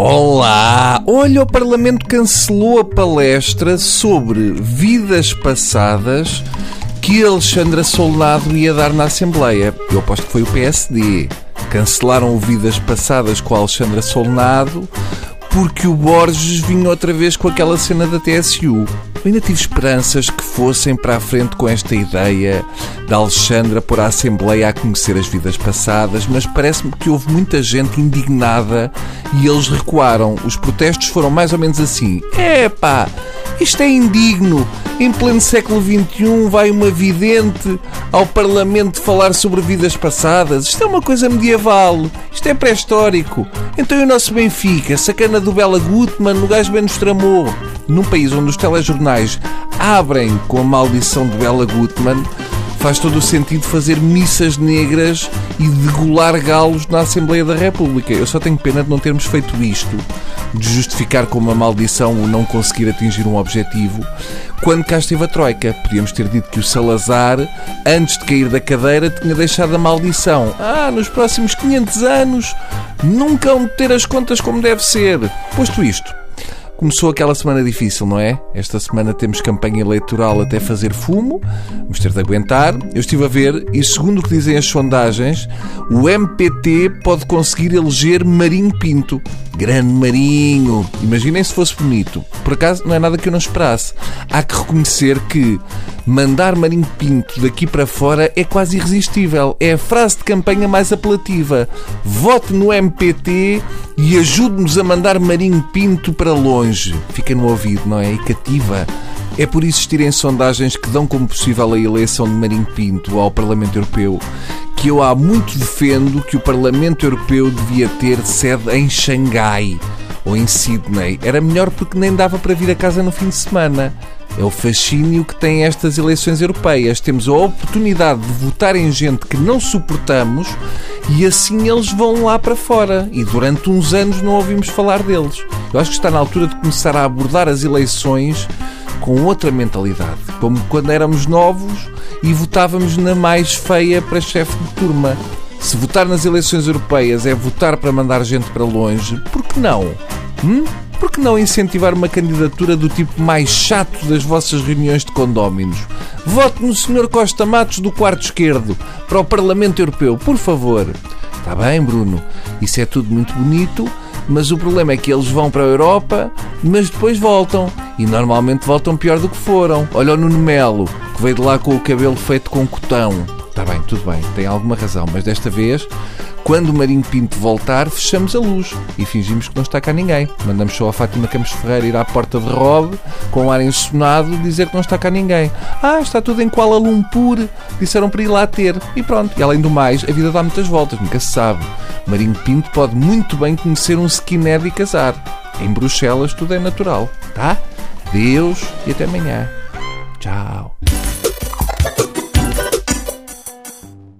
Olá! Olha, o Parlamento cancelou a palestra sobre vidas passadas que Alexandra Solnado ia dar na Assembleia. Eu aposto que foi o PSD. Cancelaram Vidas Passadas com a Alexandra Solnado porque o Borges vinha outra vez com aquela cena da TSU. Eu ainda tive esperanças que fossem para a frente com esta ideia da Alexandra por a Assembleia a conhecer as vidas passadas, mas parece-me que houve muita gente indignada e eles recuaram. Os protestos foram mais ou menos assim: epá, isto é indigno. Em pleno século XXI vai uma vidente ao Parlamento falar sobre vidas passadas. Isto é uma coisa medieval. Isto é pré-histórico. Então e o nosso Benfica, sacana do Bela Gutmann, o gajo bem nos tramou. Num país onde os telejornais abrem com a maldição de Bela Gutmann, faz todo o sentido fazer missas negras e degolar galos na Assembleia da República. Eu só tenho pena de não termos feito isto, de justificar com uma maldição o não conseguir atingir um objetivo, quando cá esteve a Troika. Podíamos ter dito que o Salazar, antes de cair da cadeira, tinha deixado a maldição. Ah, nos próximos 500 anos nunca vão ter as contas como deve ser. Posto isto, Começou aquela semana difícil, não é? Esta semana temos campanha eleitoral até fazer fumo, vamos ter de aguentar. Eu estive a ver e, segundo o que dizem as sondagens, o MPT pode conseguir eleger Marinho Pinto. Grande Marinho! Imaginem se fosse bonito. Por acaso, não é nada que eu não esperasse. Há que reconhecer que mandar Marinho Pinto daqui para fora é quase irresistível. É a frase de campanha mais apelativa. Vote no MPT e ajude-nos a mandar Marinho Pinto para longe. Fica no ouvido, não é? E cativa. É por existirem sondagens que dão como possível a eleição de Marinho Pinto ao Parlamento Europeu que eu há muito defendo que o Parlamento Europeu devia ter sede em Xangai ou em Sydney. Era melhor porque nem dava para vir a casa no fim de semana. É o fascínio que têm estas eleições europeias. Temos a oportunidade de votar em gente que não suportamos e assim eles vão lá para fora. E durante uns anos não ouvimos falar deles. Eu acho que está na altura de começar a abordar as eleições com outra mentalidade. Como quando éramos novos e votávamos na mais feia para chefe de turma. Se votar nas eleições europeias é votar para mandar gente para longe, por que não? Hum? Por que não incentivar uma candidatura do tipo mais chato das vossas reuniões de condóminos? Vote no Sr. Costa Matos do quarto esquerdo para o Parlamento Europeu, por favor. Está bem, Bruno. Isso é tudo muito bonito, mas o problema é que eles vão para a Europa, mas depois voltam. E normalmente voltam pior do que foram. Olha o Nuno Melo, que veio de lá com o cabelo feito com cotão. Está bem, tudo bem, tem alguma razão, mas desta vez, quando o Marinho Pinto voltar, fechamos a luz e fingimos que não está cá ninguém. Mandamos só a Fátima Campos Ferreira ir à porta de Rob, com um ar ensonado, dizer que não está cá ninguém. Ah, está tudo em Kuala Lumpur, disseram para ir lá ter. E pronto, e além do mais, a vida dá muitas voltas, nunca se sabe. Marinho Pinto pode muito bem conhecer um skinhead e casar. Em Bruxelas tudo é natural, tá? Deus e até amanhã. Tchau.